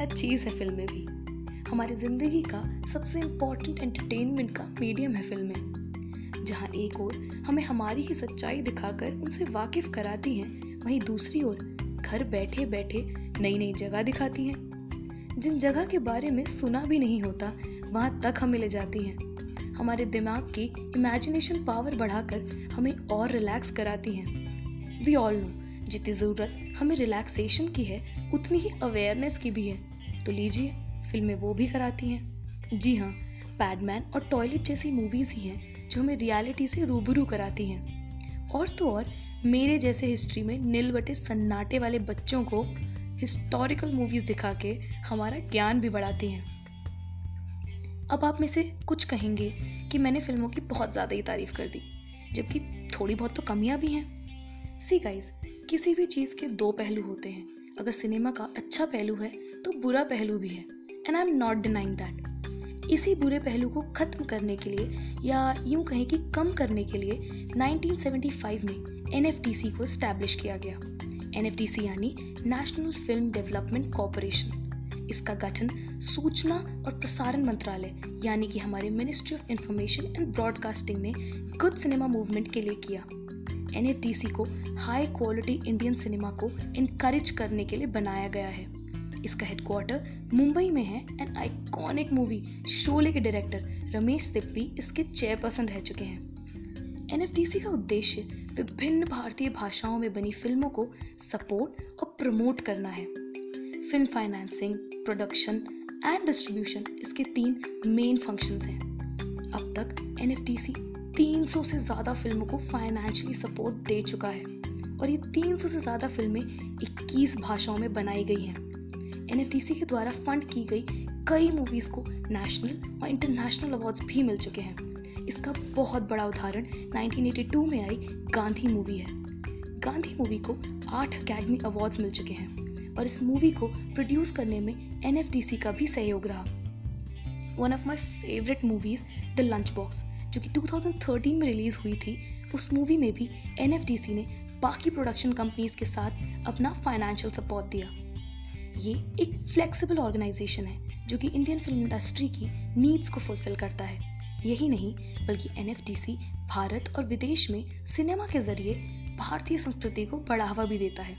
क्या चीज़ है फ़िल्में भी? हमारी ज़िंदगी का सबसे इम्पोर्टेंट एंटरटेनमेंट का मीडियम है फ़िल्में। जहाँ एक ओर हमें हमारी ही सच्चाई दिखाकर उनसे वाकिफ कराती हैं, वहीं दूसरी ओर घर बैठे बैठे नई नई जगह दिखाती हैं। जिन जगह के बारे में सुना भी नहीं होता, वहाँ तक हमें ले जाती हैं। हमारे दिमाग की इमेजिनेशन पावर बढ़ाकर हमें और रिलैक्स कराती हैं। वी ऑल नो जितनी ज़रूरत हमें रिलैक्सेशन की है, उतनी ही अवेयरनेस की भी है। तो लीजिए, फ़िल्में वो भी कराती हैं। जी हाँ पैडमैन और टॉयलेट जैसी मूवीज़ ही हैं, जो हमें रियलिटी से रूबरू कराती हैं। और तो और, मेरे जैसे हिस्ट्री में नील बटे सन्नाटे वाले बच्चों को हिस्टोरिकल मूवीज़ दिखा के हमारा ज्ञान भी बढ़ाती हैं। अब आप में से कुछ कहेंगे कि मैंने फ़िल्मों की बहुत ज़्यादा ही तारीफ़ कर दी, जबकि थोड़ी बहुत तो कमियाँ भी हैं। सी गाइज़ किसी भी चीज़ के दो पहलू होते हैं। अगर सिनेमा का अच्छा पहलू है तो बुरा पहलू भी है and I am not denying that इसी बुरे पहलू को ख़त्म करने के लिए, या यूँ कहें कि कम करने के लिए 1975 में एनएफटीसी को इस्टेब्लिश किया गया। एनएफटीसी यानी नेशनल फ़िल्म डेवलपमेंट कॉरपोरेशन इसका गठन सूचना और प्रसारण मंत्रालय, यानी कि हमारे ministry of information and broadcasting ने गुड सिनेमा मूवमेंट के लिए किया। एन को हाई क्वालिटी इंडियन सिनेमा को इनकरेज करने के लिए बनाया गया है। इसका हेडक्वार्टर मुंबई में है एंड आइकॉनिक मूवी शोले के डायरेक्टर रमेश तिप्पी इसके चेयरपर्सन रह चुके हैं। एनएफटीसी का उद्देश्य विभिन्न भारतीय भाषाओं में बनी फ़िल्मों को सपोर्ट और प्रमोट करना है। Film financing production and distribution इसके तीन मेन फ़ंक्शंस हैं। अब तक एन 300 से ज़्यादा फ़िल्मों को फाइनेंशियली सपोर्ट दे चुका है और ये 300 से ज़्यादा फ़िल्में 21 भाषाओं में बनाई गई हैं। एन के द्वारा फंड की गई कई मूवीज़ को नेशनल और इंटरनेशनल अवार्ड्स भी मिल चुके हैं। इसका बहुत बड़ा उदाहरण 1982 में आई गांधी मूवी है। गांधी मूवी को आठ अकेडमी अवार्ड्स मिल चुके हैं और इस मूवी को प्रोड्यूस करने में एन का भी सहयोग रहा। One of my favourite movies the lunchbox जो कि 2013 में रिलीज़ हुई थी, उस मूवी में भी NFDC ने बाकी प्रोडक्शन कंपनीज़ के साथ अपना फाइनेंशियल सपोर्ट दिया। ये एक फ्लेक्सिबल ऑर्गेनाइजेशन है, जो कि इंडियन फ़िल्म इंडस्ट्री की नीड्स को फुलफिल करता है। यही नहीं, बल्कि एन भारत और विदेश में सिनेमा के ज़रिए भारतीय संस्कृति को बढ़ावा भी देता है।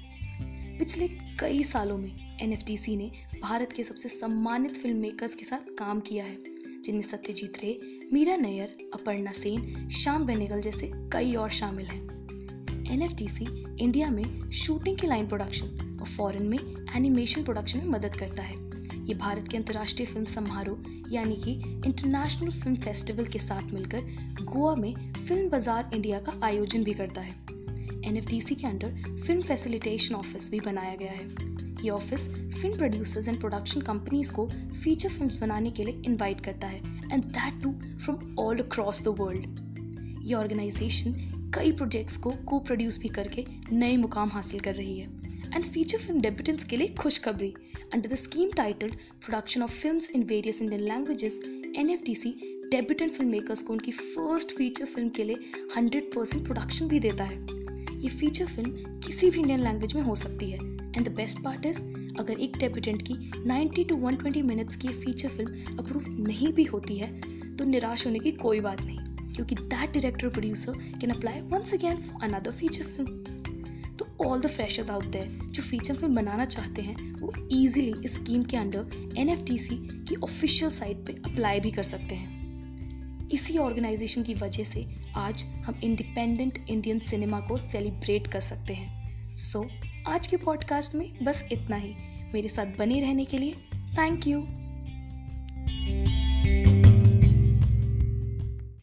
पिछले कई सालों में एन ने भारत के सबसे सम्मानित फ़िल्म मेकर्स के साथ काम किया है, जिनमें सत्यजीत रे, मीरा नैयर, अपर्णा सेन, श्याम बेनेगल जैसे कई और शामिल हैं। एन इंडिया में शूटिंग की लाइन प्रोडक्शन और फॉरेन में एनिमेशन प्रोडक्शन में मदद करता है। ये भारत के अंतर्राष्ट्रीय फ़िल्म समारोह, यानी कि इंटरनेशनल फ़िल्म फेस्टिवल के साथ मिलकर गोवा में फ़िल्म बाज़ार इंडिया का आयोजन भी करता है। एन के अंडर फ़िल्म फैसिलिटेशन ऑफ़िस भी बनाया गया है। ये office film producers and production companies को फीचर फ़िल्म बनाने के लिए इन्वाइट करता है and that too from all across the world ये ऑर्गेनाइजेशन कई प्रोजेक्ट्स को को प्रोड्यूस भी करके नए मुकाम हासिल कर रही है। एंड फीचर फ़िल्म डेब्यूटेंट्स के लिए खुशखबरी. Under the scheme titled production of films in various Indian languages N F D C debutant filmmakers को उनकी फ़र्स्ट फीचर फ़िल्म के लिए 100 परसेंट प्रोडक्शन भी देता है. ये फीचर फ़िल्म किसी भी इंडियन लैंग्वेज में हो सकती है. And the best part is अगर एक डेब्यूटेंट की 90 टू 120 मिनट्स की फीचर फ़िल्म अप्रूव नहीं भी होती है तो निराश होने की कोई बात नहीं, क्योंकि that director producer can apply once again for another feature film all the freshers out there जो फीचर फ़िल्म बनाना चाहते हैं वो ईजिली इस स्कीम के अंडर एन की ऑफिशियल साइट पे अप्लाई भी कर सकते हैं। इसी ऑर्गेनाइजेशन की वजह से आज हम इंडिपेंडेंट इंडियन सिनेमा को सेलिब्रेट कर सकते हैं। सो so, आज के पॉडकास्ट में बस इतना ही। मेरे साथ बने रहने के लिए थैंक यू